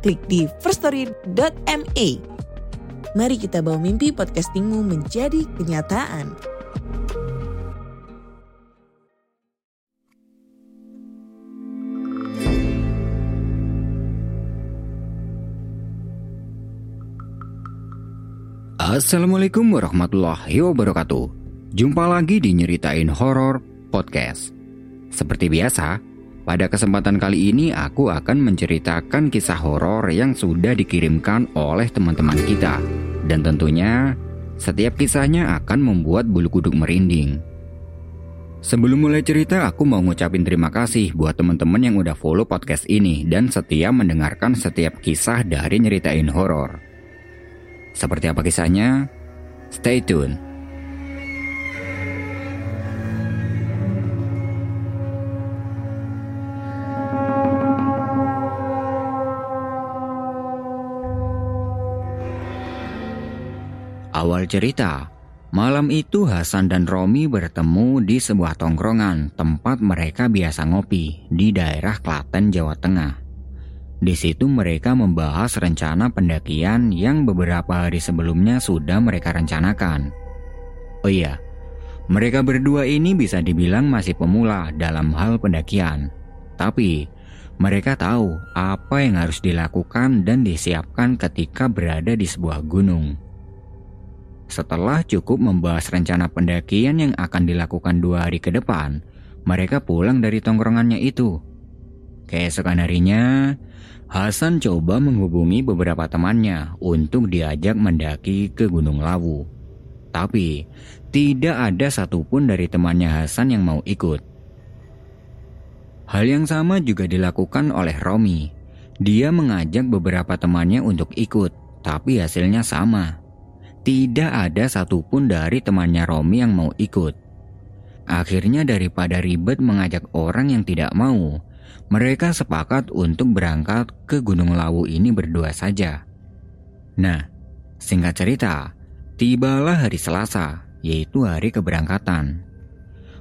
klik di firststory.me. Mari kita bawa mimpi podcastingmu menjadi kenyataan. Assalamualaikum warahmatullahi wabarakatuh. Jumpa lagi di Nyeritain Horor Podcast. Seperti biasa, pada kesempatan kali ini aku akan menceritakan kisah horor yang sudah dikirimkan oleh teman-teman kita. Dan tentunya, setiap kisahnya akan membuat bulu kuduk merinding. Sebelum mulai cerita, aku mau ngucapin terima kasih buat teman-teman yang udah follow podcast ini dan setia mendengarkan setiap kisah dari Nyeritain Horor. Seperti apa kisahnya? Stay tune. Awal cerita, malam itu Hasan dan Romi bertemu di sebuah tongkrongan tempat mereka biasa ngopi di daerah Klaten, Jawa Tengah. Di situ mereka membahas rencana pendakian yang beberapa hari sebelumnya sudah mereka rencanakan. Oh iya, mereka berdua ini bisa dibilang masih pemula dalam hal pendakian. Tapi, mereka tahu apa yang harus dilakukan dan disiapkan ketika berada di sebuah gunung. Setelah cukup membahas rencana pendakian yang akan dilakukan dua hari ke depan, mereka pulang dari tongkrongannya itu. Keesokan harinya, Hasan coba menghubungi beberapa temannya untuk diajak mendaki ke Gunung Lawu. Tapi, tidak ada satupun dari temannya Hasan yang mau ikut. Hal yang sama juga dilakukan oleh Romi. Dia mengajak beberapa temannya untuk ikut, tapi hasilnya sama. Tidak ada satupun dari temannya Romi yang mau ikut. Akhirnya daripada ribet mengajak orang yang tidak mau, mereka sepakat untuk berangkat ke Gunung Lawu ini berdua saja. Nah, singkat cerita, tibalah hari Selasa, yaitu hari keberangkatan.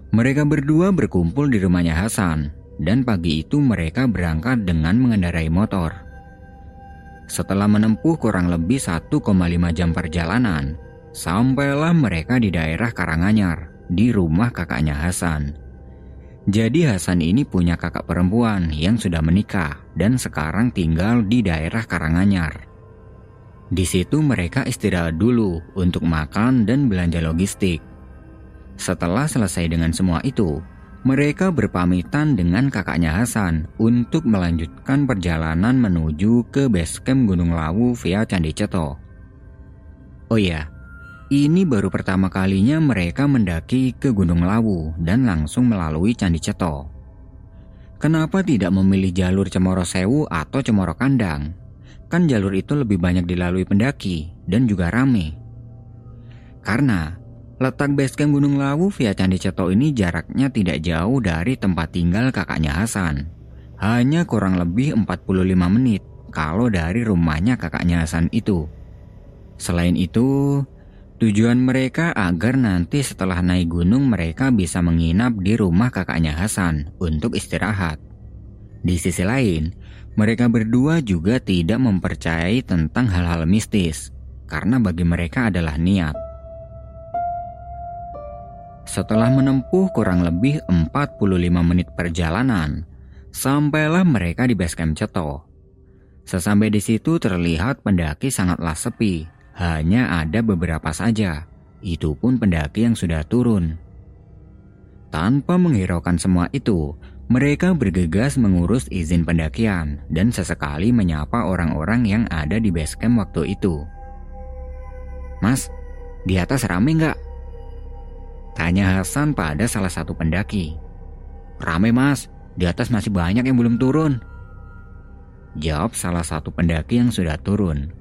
Mereka berdua berkumpul di rumahnya Hasan, dan pagi itu mereka berangkat dengan mengendarai motor. Setelah menempuh kurang lebih 1,5 jam perjalanan, sampailah mereka di daerah Karanganyar, di rumah kakaknya Hasan. Jadi Hasan ini punya kakak perempuan yang sudah menikah dan sekarang tinggal di daerah Karanganyar. Di situ mereka istirahat dulu untuk makan dan belanja logistik. Setelah selesai dengan semua itu, mereka berpamitan dengan kakaknya Hasan untuk melanjutkan perjalanan menuju ke base camp Gunung Lawu via Candi Ceto. Oh iya, ini baru pertama kalinya mereka mendaki ke Gunung Lawu dan langsung melalui Candi Ceto. Kenapa tidak memilih jalur Cemoro Sewu atau Cemoro Kandang? Kan jalur itu lebih banyak dilalui pendaki dan juga rame. Karena letak basecamp Gunung Lawu via Candi Ceto ini jaraknya tidak jauh dari tempat tinggal kakaknya Hasan. Hanya kurang lebih 45 menit kalau dari rumahnya kakaknya Hasan itu. Selain itu, Tujuan mereka agar nanti setelah naik gunung mereka bisa menginap di rumah kakaknya Hasan untuk istirahat. Di sisi lain, mereka berdua juga tidak mempercayai tentang hal-hal mistis karena bagi mereka adalah niat. Setelah menempuh kurang lebih 45 menit perjalanan, sampailah mereka di base camp Ceto. Sesampai di situ terlihat pendaki sangatlah sepi hanya ada beberapa saja, itu pun pendaki yang sudah turun. Tanpa menghiraukan semua itu, mereka bergegas mengurus izin pendakian dan sesekali menyapa orang-orang yang ada di base camp waktu itu. Mas, di atas rame nggak? Tanya Hasan pada salah satu pendaki. Rame mas, di atas masih banyak yang belum turun. Jawab salah satu pendaki yang sudah turun.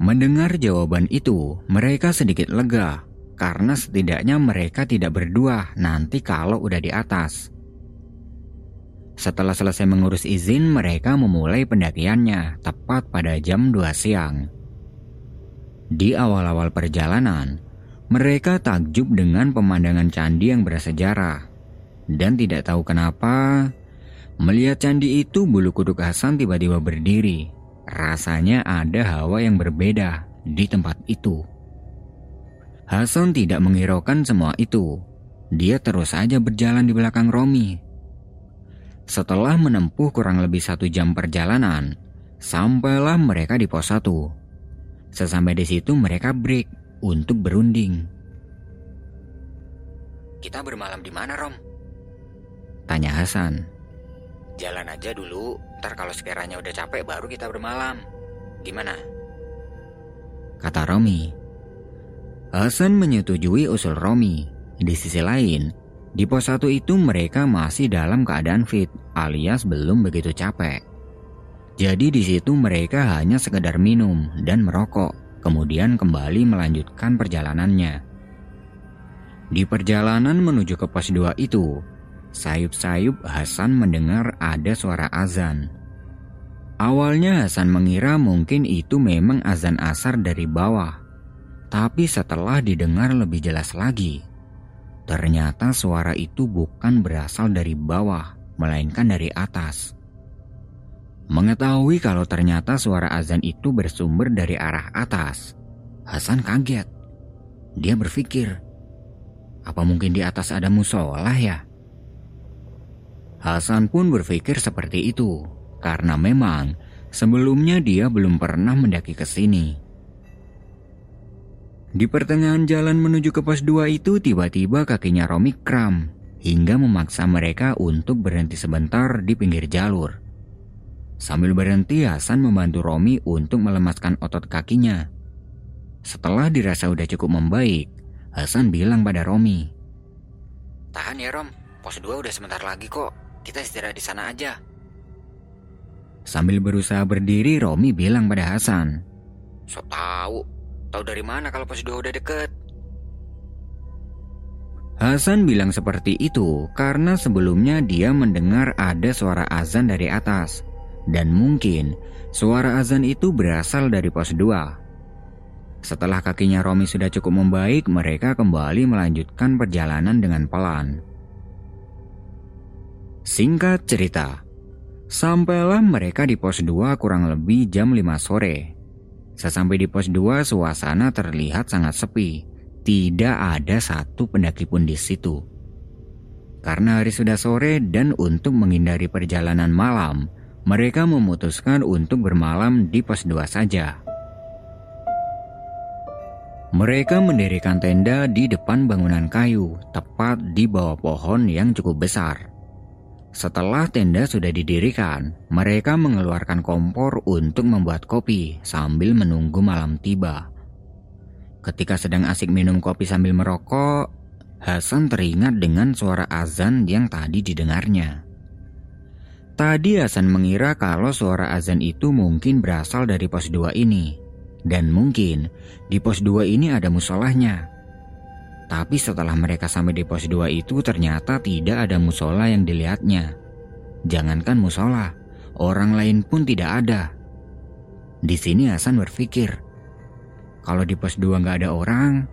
Mendengar jawaban itu, mereka sedikit lega karena setidaknya mereka tidak berdua nanti kalau udah di atas. Setelah selesai mengurus izin, mereka memulai pendakiannya tepat pada jam 2 siang. Di awal-awal perjalanan, mereka takjub dengan pemandangan candi yang bersejarah. Dan tidak tahu kenapa, melihat candi itu bulu kuduk Hasan tiba-tiba berdiri. Rasanya ada hawa yang berbeda di tempat itu. Hasan tidak menghiraukan semua itu. Dia terus saja berjalan di belakang Romi setelah menempuh kurang lebih satu jam perjalanan, sampailah mereka di pos satu. Sesampai di situ mereka break untuk berunding. Kita bermalam di mana, Rom? Tanya Hasan. Jalan aja dulu, ntar kalau sekiranya udah capek baru kita bermalam. Gimana? Kata Romi. Hasan menyetujui usul Romi. Di sisi lain, di pos 1 itu mereka masih dalam keadaan fit alias belum begitu capek. Jadi di situ mereka hanya sekedar minum dan merokok, kemudian kembali melanjutkan perjalanannya. Di perjalanan menuju ke pos 2 itu, sayup-sayup Hasan mendengar ada suara azan. Awalnya Hasan mengira mungkin itu memang azan asar dari bawah. Tapi setelah didengar lebih jelas lagi, Ternyata suara itu bukan berasal dari bawah, melainkan dari atas. Mengetahui kalau ternyata suara azan itu bersumber dari arah atas, Hasan kaget. Dia berpikir, apa mungkin di atas ada musola ya? Hasan pun berpikir seperti itu, karena memang sebelumnya dia belum pernah mendaki ke sini. Di pertengahan jalan menuju ke pos 2 itu tiba-tiba kakinya Romi kram hingga memaksa mereka untuk berhenti sebentar di pinggir jalur. Sambil berhenti Hasan membantu Romi untuk melemaskan otot kakinya. Setelah dirasa udah cukup membaik, Hasan bilang pada Romi. Tahan ya Rom, pos 2 udah sebentar lagi kok. Kita istirahat di sana aja. Sambil berusaha berdiri, Romi bilang pada Hasan. So tahu, Tahu dari mana kalau pos 2 udah deket? Hasan bilang seperti itu karena sebelumnya dia mendengar ada suara azan dari atas. Dan mungkin suara azan itu berasal dari pos 2. Setelah kakinya Romi sudah cukup membaik, mereka kembali melanjutkan perjalanan dengan pelan. Singkat cerita, sampailah mereka di pos 2 kurang lebih jam 5 sore. Sesampai di pos 2, suasana terlihat sangat sepi. Tidak ada satu pendaki pun di situ. Karena hari sudah sore dan untuk menghindari perjalanan malam, mereka memutuskan untuk bermalam di pos 2 saja. Mereka mendirikan tenda di depan bangunan kayu, tepat di bawah pohon yang cukup besar. Setelah tenda sudah didirikan, mereka mengeluarkan kompor untuk membuat kopi sambil menunggu malam tiba. Ketika sedang asik minum kopi sambil merokok, Hasan teringat dengan suara azan yang tadi didengarnya. Tadi Hasan mengira kalau suara azan itu mungkin berasal dari pos 2 ini. Dan mungkin di pos 2 ini ada musolahnya. Tapi setelah mereka sampai di pos 2 itu ternyata tidak ada musola yang dilihatnya. Jangankan musola, orang lain pun tidak ada. Di sini Hasan berpikir, kalau di pos 2 nggak ada orang,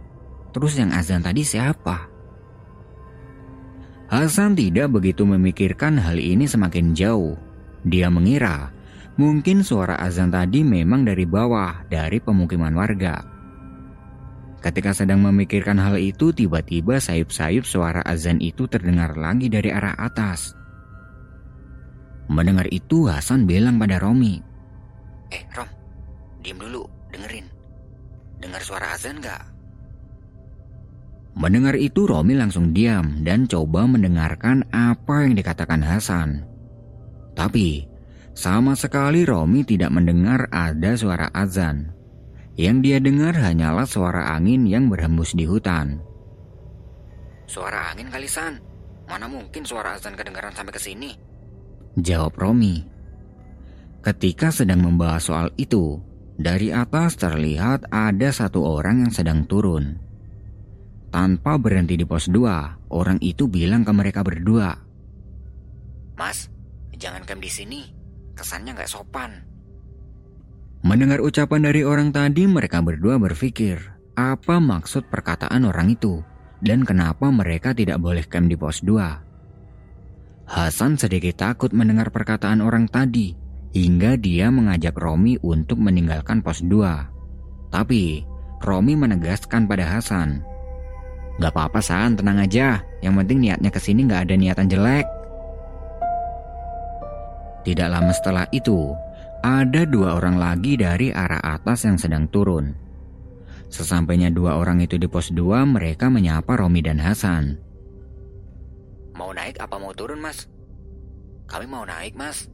terus yang azan tadi siapa? Hasan tidak begitu memikirkan hal ini semakin jauh. Dia mengira mungkin suara azan tadi memang dari bawah, dari pemukiman warga. Ketika sedang memikirkan hal itu, tiba-tiba sayup-sayup suara azan itu terdengar lagi dari arah atas. Mendengar itu, Hasan bilang pada Romi, Eh, Rom, diam dulu, dengerin. Dengar suara azan gak? Mendengar itu, Romi langsung diam dan coba mendengarkan apa yang dikatakan Hasan. Tapi, sama sekali Romi tidak mendengar ada suara azan. Yang dia dengar hanyalah suara angin yang berhembus di hutan. Suara angin kalisan, Mana mungkin suara azan kedengaran sampai ke sini? Jawab Romi. Ketika sedang membahas soal itu, dari atas terlihat ada satu orang yang sedang turun. Tanpa berhenti di pos 2, orang itu bilang ke mereka berdua. Mas, jangan camp di sini. Kesannya nggak sopan. Mendengar ucapan dari orang tadi, mereka berdua berpikir, apa maksud perkataan orang itu dan kenapa mereka tidak boleh camp di pos 2. Hasan sedikit takut mendengar perkataan orang tadi hingga dia mengajak Romi untuk meninggalkan pos 2. Tapi Romi menegaskan pada Hasan, Gak apa-apa San, tenang aja. Yang penting niatnya ke sini gak ada niatan jelek. Tidak lama setelah itu, ada dua orang lagi dari arah atas yang sedang turun. Sesampainya dua orang itu di pos 2, mereka menyapa Romi dan Hasan. Mau naik apa mau turun, Mas? Kami mau naik, Mas.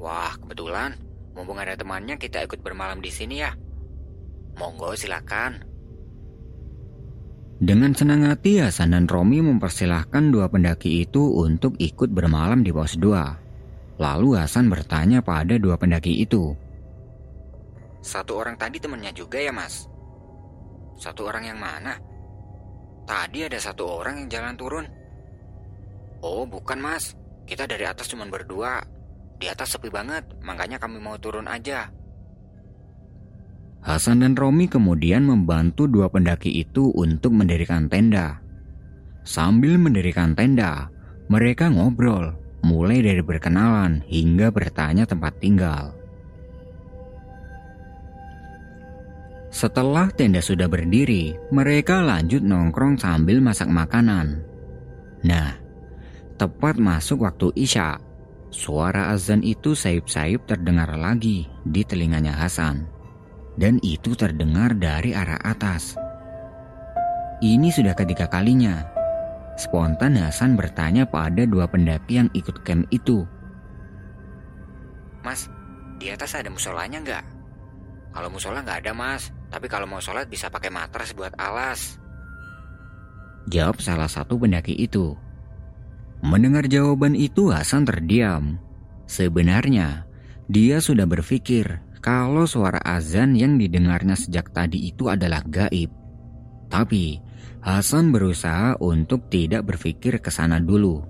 Wah, kebetulan. Mumpung ada temannya, kita ikut bermalam di sini ya. Monggo, silakan. Dengan senang hati, Hasan dan Romi mempersilahkan dua pendaki itu untuk ikut bermalam di pos 2. Lalu Hasan bertanya pada dua pendaki itu. Satu orang tadi temannya juga ya mas? Satu orang yang mana? Tadi ada satu orang yang jalan turun. Oh bukan mas, kita dari atas cuma berdua. Di atas sepi banget, makanya kami mau turun aja. Hasan dan Romi kemudian membantu dua pendaki itu untuk mendirikan tenda. Sambil mendirikan tenda, mereka ngobrol mulai dari berkenalan hingga bertanya tempat tinggal. Setelah tenda sudah berdiri, mereka lanjut nongkrong sambil masak makanan. Nah, tepat masuk waktu Isya, suara azan itu sayup-sayup terdengar lagi di telinganya Hasan. Dan itu terdengar dari arah atas. Ini sudah ketiga kalinya Spontan Hasan bertanya pada dua pendaki yang ikut camp itu. Mas, di atas ada musolanya nggak? Kalau musola nggak ada mas, tapi kalau mau sholat bisa pakai matras buat alas. Jawab salah satu pendaki itu. Mendengar jawaban itu Hasan terdiam. Sebenarnya, dia sudah berpikir kalau suara azan yang didengarnya sejak tadi itu adalah gaib. Tapi Hasan berusaha untuk tidak berpikir ke sana dulu.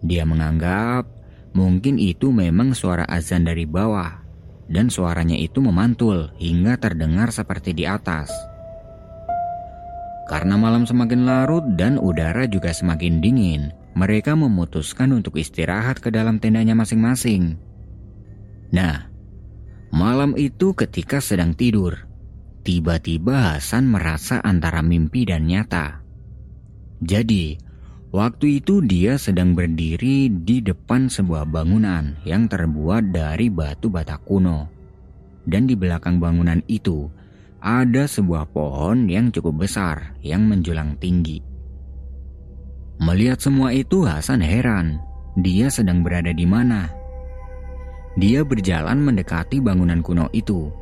Dia menganggap mungkin itu memang suara azan dari bawah dan suaranya itu memantul hingga terdengar seperti di atas. Karena malam semakin larut dan udara juga semakin dingin, mereka memutuskan untuk istirahat ke dalam tendanya masing-masing. Nah, malam itu ketika sedang tidur, Tiba-tiba Hasan merasa antara mimpi dan nyata. Jadi, waktu itu dia sedang berdiri di depan sebuah bangunan yang terbuat dari batu bata kuno. Dan di belakang bangunan itu ada sebuah pohon yang cukup besar yang menjulang tinggi. Melihat semua itu Hasan heran, dia sedang berada di mana. Dia berjalan mendekati bangunan kuno itu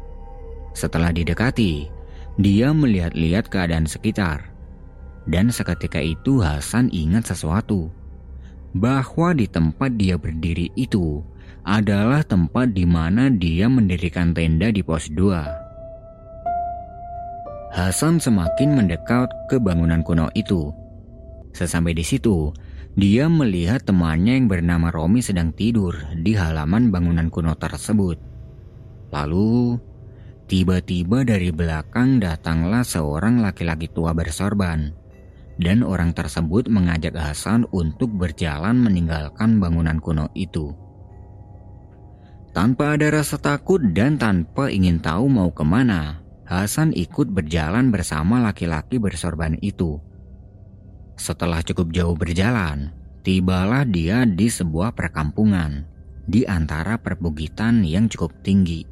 setelah didekati, dia melihat-lihat keadaan sekitar. Dan seketika itu Hasan ingat sesuatu. Bahwa di tempat dia berdiri itu adalah tempat di mana dia mendirikan tenda di pos 2. Hasan semakin mendekat ke bangunan kuno itu. Sesampai di situ, dia melihat temannya yang bernama Romi sedang tidur di halaman bangunan kuno tersebut. Lalu, Tiba-tiba dari belakang datanglah seorang laki-laki tua bersorban. Dan orang tersebut mengajak Hasan untuk berjalan meninggalkan bangunan kuno itu. Tanpa ada rasa takut dan tanpa ingin tahu mau ke mana, Hasan ikut berjalan bersama laki-laki bersorban itu. Setelah cukup jauh berjalan, tibalah dia di sebuah perkampungan di antara perbukitan yang cukup tinggi.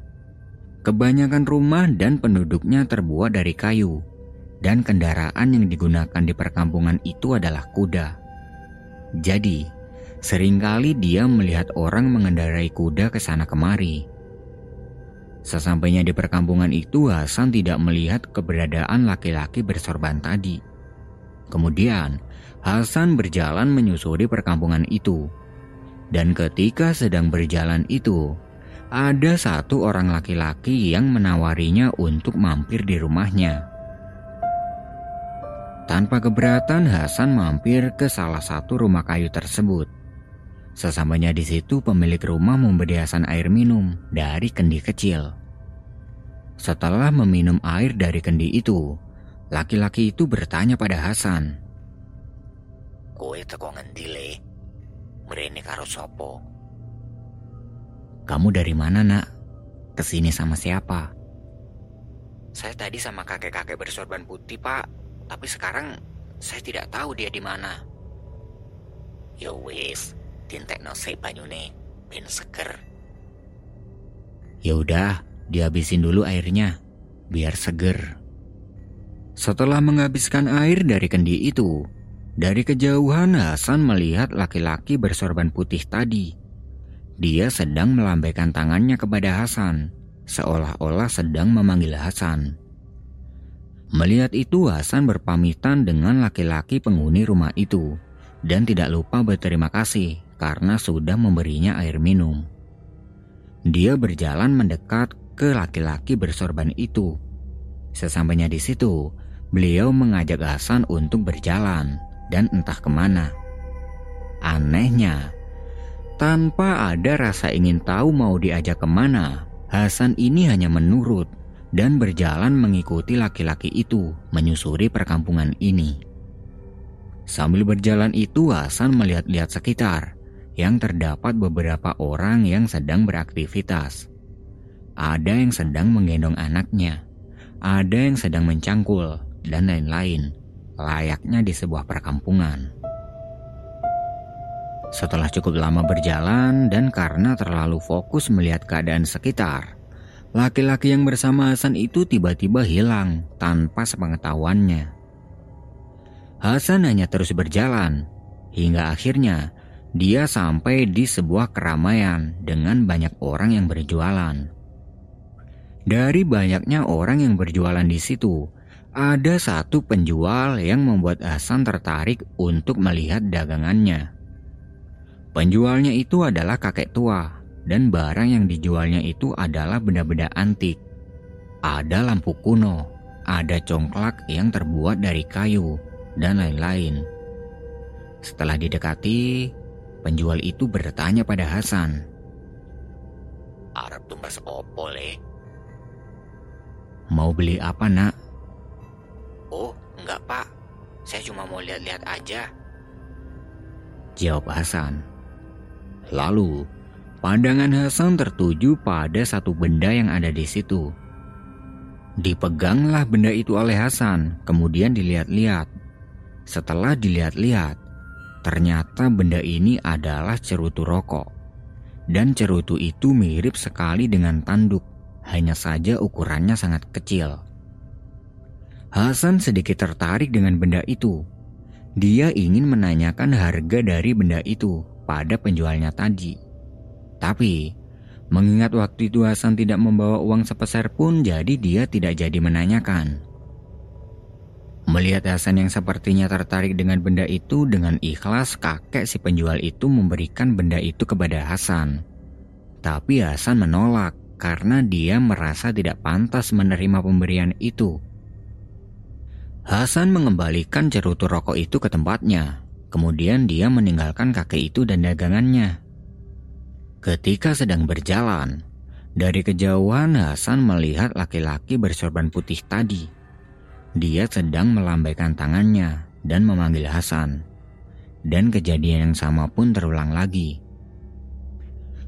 Kebanyakan rumah dan penduduknya terbuat dari kayu, dan kendaraan yang digunakan di perkampungan itu adalah kuda. Jadi, sering kali dia melihat orang mengendarai kuda ke sana kemari. Sesampainya di perkampungan itu, Hasan tidak melihat keberadaan laki-laki bersorban tadi. Kemudian, Hasan berjalan menyusuri perkampungan itu. Dan ketika sedang berjalan itu, ada satu orang laki-laki yang menawarinya untuk mampir di rumahnya. Tanpa keberatan, Hasan mampir ke salah satu rumah kayu tersebut. Sesamanya di situ, pemilik rumah memberi Hasan air minum dari kendi kecil. Setelah meminum air dari kendi itu, laki-laki itu bertanya pada Hasan, Kowe teko ngendi le? Mrene karo sopo? Kamu dari mana nak? Ke sini sama siapa? Saya tadi sama kakek-kakek bersorban putih, Pak. Tapi sekarang saya tidak tahu dia di mana. Ya wis, dintekno sik banyune ben seger. Ya udah, dihabisin dulu airnya biar seger. Setelah menghabiskan air dari kendi itu, dari kejauhan Hasan melihat laki-laki bersorban putih tadi. Dia sedang melambaikan tangannya kepada Hasan, seolah-olah sedang memanggil Hasan. Melihat itu Hasan berpamitan dengan laki-laki penghuni rumah itu dan tidak lupa berterima kasih karena sudah memberinya air minum. Dia berjalan mendekat ke laki-laki bersorban itu. Sesampainya di situ, beliau mengajak Hasan untuk berjalan dan entah ke mana. Anehnya, tanpa ada rasa ingin tahu mau diajak ke mana, Hasan ini hanya menurut dan berjalan mengikuti laki-laki itu menyusuri perkampungan ini. Sambil berjalan itu Hasan melihat-lihat sekitar yang terdapat beberapa orang yang sedang beraktivitas. Ada yang sedang menggendong anaknya, ada yang sedang mencangkul, dan lain-lain layaknya di sebuah perkampungan. Setelah cukup lama berjalan dan karena terlalu fokus melihat keadaan sekitar, laki-laki yang bersama Hasan itu tiba-tiba hilang tanpa sepengetahuannya. Hasan hanya terus berjalan hingga akhirnya dia sampai di sebuah keramaian dengan banyak orang yang berjualan. Dari banyaknya orang yang berjualan di situ, ada satu penjual yang membuat Hasan tertarik untuk melihat dagangannya. Penjualnya itu adalah kakek tua, dan barang yang dijualnya itu adalah benda-benda antik. Ada lampu kuno, ada congklak yang terbuat dari kayu, dan lain-lain. Setelah didekati, penjual itu bertanya pada Hasan. Arab tumbas opo le? Mau beli apa nak? Oh, enggak pak. Saya cuma mau lihat-lihat aja. Jawab Hasan. Lalu, pandangan Hasan tertuju pada satu benda yang ada di situ. Dipeganglah benda itu oleh Hasan, kemudian dilihat-lihat. Setelah dilihat-lihat, ternyata benda ini adalah cerutu rokok. Dan cerutu itu mirip sekali dengan tanduk, hanya saja ukurannya sangat kecil. Hasan sedikit tertarik dengan benda itu. Dia ingin menanyakan harga dari benda itu pada penjualnya tadi. Tapi, mengingat waktu itu Hasan tidak membawa uang sepeser pun, jadi dia tidak jadi menanyakan. Melihat Hasan yang sepertinya tertarik dengan benda itu, dengan ikhlas kakek si penjual itu memberikan benda itu kepada Hasan. Tapi Hasan menolak karena dia merasa tidak pantas menerima pemberian itu. Hasan mengembalikan cerutu rokok itu ke tempatnya. Kemudian dia meninggalkan kakek itu dan dagangannya. Ketika sedang berjalan, dari kejauhan Hasan melihat laki-laki bersorban putih tadi. Dia sedang melambaikan tangannya dan memanggil Hasan. Dan kejadian yang sama pun terulang lagi.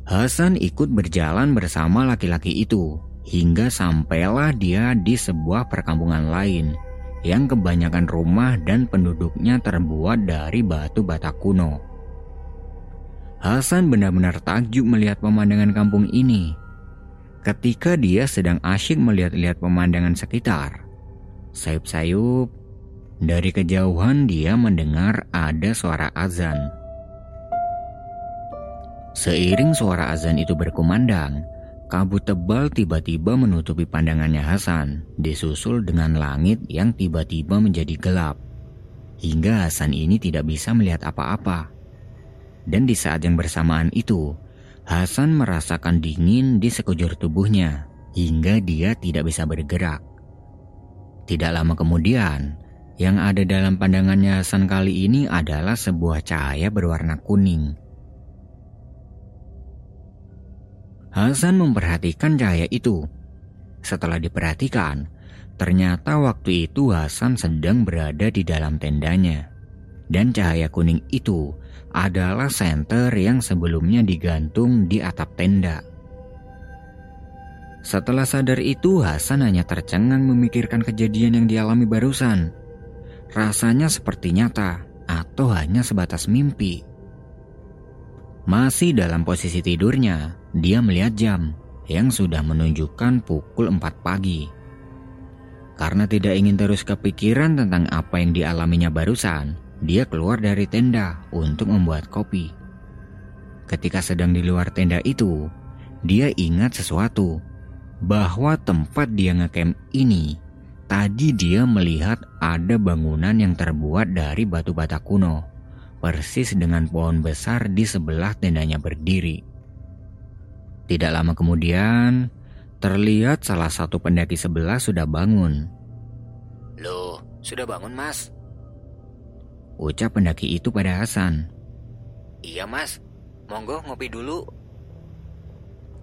Hasan ikut berjalan bersama laki-laki itu hingga sampailah dia di sebuah perkampungan lain yang kebanyakan rumah dan penduduknya terbuat dari batu bata kuno. Hasan benar-benar takjub melihat pemandangan kampung ini. Ketika dia sedang asyik melihat-lihat pemandangan sekitar, sayup-sayup, dari kejauhan dia mendengar ada suara azan. Seiring suara azan itu berkumandang, Kabut tebal tiba-tiba menutupi pandangannya Hasan, disusul dengan langit yang tiba-tiba menjadi gelap. Hingga Hasan ini tidak bisa melihat apa-apa. Dan di saat yang bersamaan itu, Hasan merasakan dingin di sekujur tubuhnya hingga dia tidak bisa bergerak. Tidak lama kemudian, yang ada dalam pandangannya Hasan kali ini adalah sebuah cahaya berwarna kuning. Hasan memperhatikan cahaya itu. Setelah diperhatikan, ternyata waktu itu Hasan sedang berada di dalam tendanya. Dan cahaya kuning itu adalah senter yang sebelumnya digantung di atap tenda. Setelah sadar itu, Hasan hanya tercengang memikirkan kejadian yang dialami barusan. Rasanya seperti nyata atau hanya sebatas mimpi. Masih dalam posisi tidurnya, dia melihat jam yang sudah menunjukkan pukul 4 pagi. Karena tidak ingin terus kepikiran tentang apa yang dialaminya barusan, dia keluar dari tenda untuk membuat kopi. Ketika sedang di luar tenda itu, dia ingat sesuatu bahwa tempat dia ngecamp ini tadi dia melihat ada bangunan yang terbuat dari batu bata kuno, persis dengan pohon besar di sebelah tendanya berdiri. Tidak lama kemudian, terlihat salah satu pendaki sebelah sudah bangun. Loh, sudah bangun mas? Ucap pendaki itu pada Hasan. Iya mas, monggo ngopi dulu.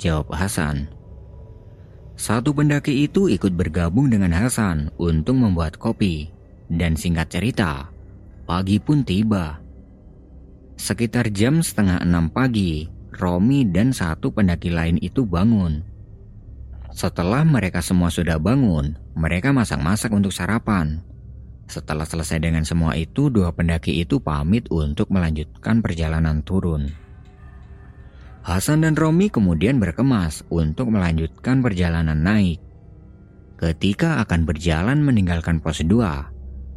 Jawab Hasan. Satu pendaki itu ikut bergabung dengan Hasan untuk membuat kopi. Dan singkat cerita, pagi pun tiba. Sekitar jam setengah enam pagi, Romi dan satu pendaki lain itu bangun. Setelah mereka semua sudah bangun, mereka masak-masak untuk sarapan. Setelah selesai dengan semua itu, dua pendaki itu pamit untuk melanjutkan perjalanan turun. Hasan dan Romi kemudian berkemas untuk melanjutkan perjalanan naik. Ketika akan berjalan meninggalkan pos 2,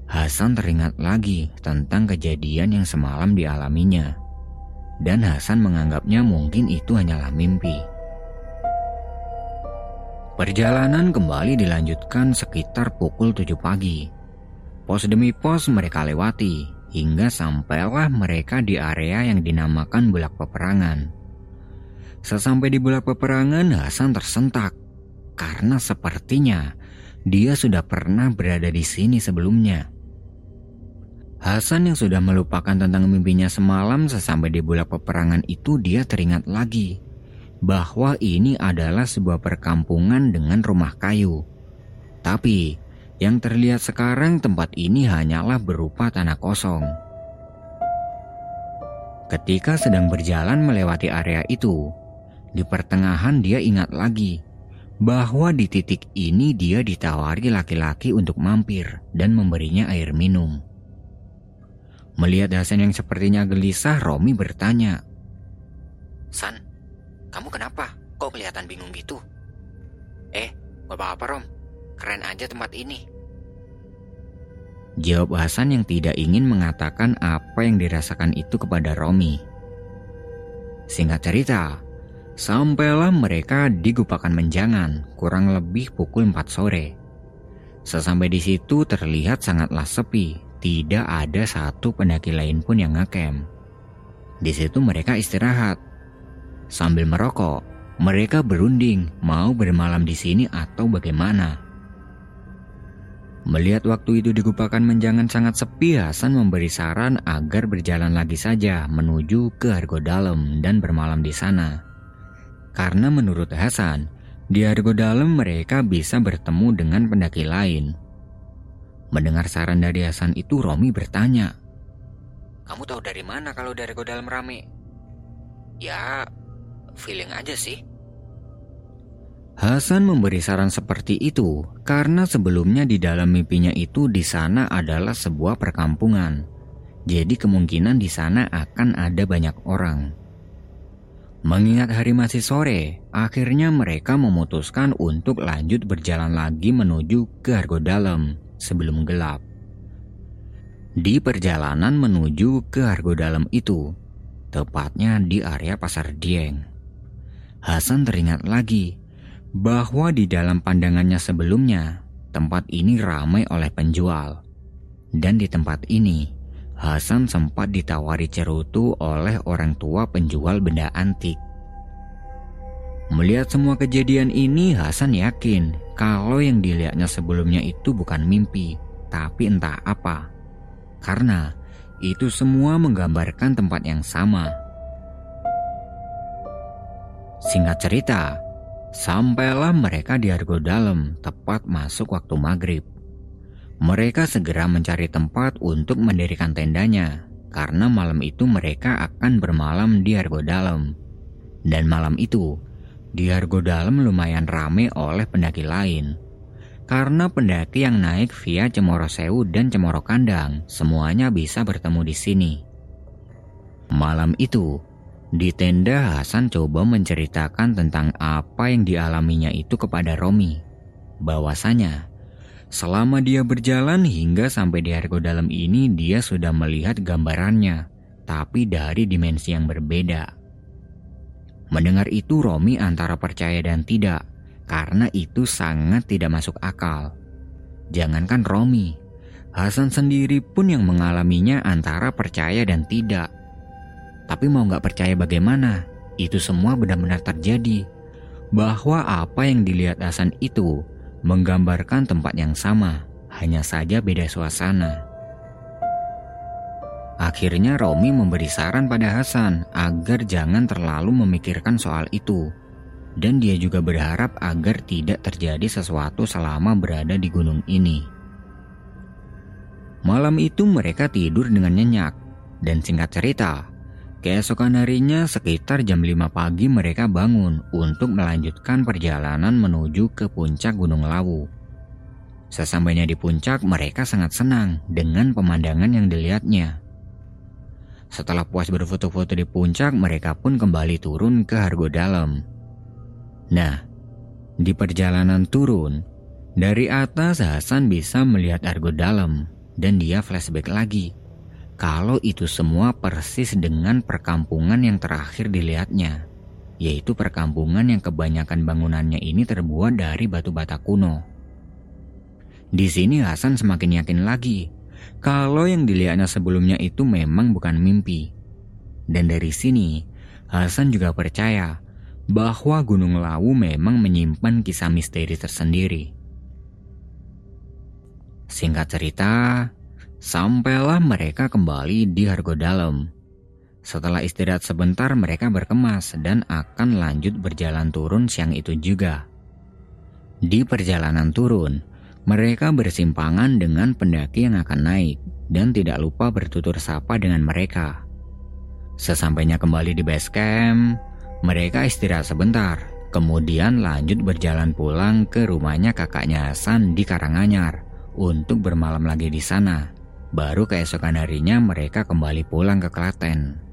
Hasan teringat lagi tentang kejadian yang semalam dialaminya. Dan Hasan menganggapnya mungkin itu hanyalah mimpi. Perjalanan kembali dilanjutkan sekitar pukul 7 pagi. Pos demi pos mereka lewati hingga sampailah mereka di area yang dinamakan bulak peperangan. Sesampai di bulak peperangan, Hasan tersentak karena sepertinya dia sudah pernah berada di sini sebelumnya. Hasan yang sudah melupakan tentang mimpinya semalam sesampai di bulak peperangan itu dia teringat lagi bahwa ini adalah sebuah perkampungan dengan rumah kayu. Tapi yang terlihat sekarang tempat ini hanyalah berupa tanah kosong. Ketika sedang berjalan melewati area itu, di pertengahan dia ingat lagi bahwa di titik ini dia ditawari laki-laki untuk mampir dan memberinya air minum. Melihat Hasan yang sepertinya gelisah, Romi bertanya, San, kamu kenapa? Kok kelihatan bingung gitu? Eh, bapak apa Rom? Keren aja tempat ini. Jawab Hasan yang tidak ingin mengatakan apa yang dirasakan itu kepada Romi. Singkat cerita, sampailah mereka di Gupakan Menjangan kurang lebih pukul 4 sore. Sesampai di situ terlihat sangatlah sepi, tidak ada satu pendaki lain pun yang ngecamp. Di situ mereka istirahat. Sambil merokok, mereka berunding mau bermalam di sini atau bagaimana. Melihat waktu itu digupakan menjangan sangat sepi, Hasan memberi saran agar berjalan lagi saja menuju ke Argo Dalam dan bermalam di sana. Karena menurut Hasan, di Argo Dalam mereka bisa bertemu dengan pendaki lain. Mendengar saran dari Hasan itu, Romi bertanya, Kamu tahu dari mana kalau dari Argo Dalam rame? Ya, feeling aja sih. Hasan memberi saran seperti itu karena sebelumnya di dalam mimpinya itu di sana adalah sebuah perkampungan. Jadi kemungkinan di sana akan ada banyak orang. Mengingat hari masih sore, akhirnya mereka memutuskan untuk lanjut berjalan lagi menuju ke Argo Dalam sebelum gelap. Di perjalanan menuju ke Argo Dalam itu, tepatnya di area Pasar Dieng. Hasan teringat lagi bahwa di dalam pandangannya sebelumnya, tempat ini ramai oleh penjual. Dan di tempat ini, Hasan sempat ditawari cerutu oleh orang tua penjual benda antik. Melihat semua kejadian ini, Hasan yakin kalau yang dilihatnya sebelumnya itu bukan mimpi, tapi entah apa. Karena itu semua menggambarkan tempat yang sama. Singkat cerita, sampailah mereka di Argo Dalam tepat masuk waktu maghrib. Mereka segera mencari tempat untuk mendirikan tendanya, karena malam itu mereka akan bermalam di Argo Dalam. Dan malam itu, di Argo Dalam lumayan rame oleh pendaki lain. Karena pendaki yang naik via Cemoro Sewu dan Cemoro Kandang semuanya bisa bertemu di sini. Malam itu, di tenda Hasan coba menceritakan tentang apa yang dialaminya itu kepada Romi. Bahwasanya, selama dia berjalan hingga sampai di Argo Dalam ini dia sudah melihat gambarannya, tapi dari dimensi yang berbeda. Mendengar itu Romi antara percaya dan tidak, karena itu sangat tidak masuk akal. Jangankan Romi, Hasan sendiri pun yang mengalaminya antara percaya dan tidak. Tapi mau nggak percaya bagaimana, itu semua benar-benar terjadi. Bahwa apa yang dilihat Hasan itu menggambarkan tempat yang sama, hanya saja beda suasana. Akhirnya Romi memberi saran pada Hasan agar jangan terlalu memikirkan soal itu. Dan dia juga berharap agar tidak terjadi sesuatu selama berada di gunung ini. Malam itu mereka tidur dengan nyenyak. Dan singkat cerita, keesokan harinya sekitar jam 5 pagi mereka bangun untuk melanjutkan perjalanan menuju ke puncak Gunung Lawu. Sesampainya di puncak mereka sangat senang dengan pemandangan yang dilihatnya. Setelah puas berfoto-foto di puncak, mereka pun kembali turun ke Hargo Dalam. Nah, di perjalanan turun, dari atas Hasan bisa melihat Argo Dalam dan dia flashback lagi. Kalau itu semua persis dengan perkampungan yang terakhir dilihatnya, yaitu perkampungan yang kebanyakan bangunannya ini terbuat dari batu bata kuno. Di sini Hasan semakin yakin lagi kalau yang dilihatnya sebelumnya itu memang bukan mimpi. Dan dari sini, Hasan juga percaya bahwa Gunung Lawu memang menyimpan kisah misteri tersendiri. Singkat cerita, sampailah mereka kembali di Hargo Dalam. Setelah istirahat sebentar mereka berkemas dan akan lanjut berjalan turun siang itu juga. Di perjalanan turun, mereka bersimpangan dengan pendaki yang akan naik dan tidak lupa bertutur sapa dengan mereka. Sesampainya kembali di base camp, mereka istirahat sebentar, kemudian lanjut berjalan pulang ke rumahnya kakaknya Hasan di Karanganyar untuk bermalam lagi di sana. Baru keesokan harinya mereka kembali pulang ke Klaten.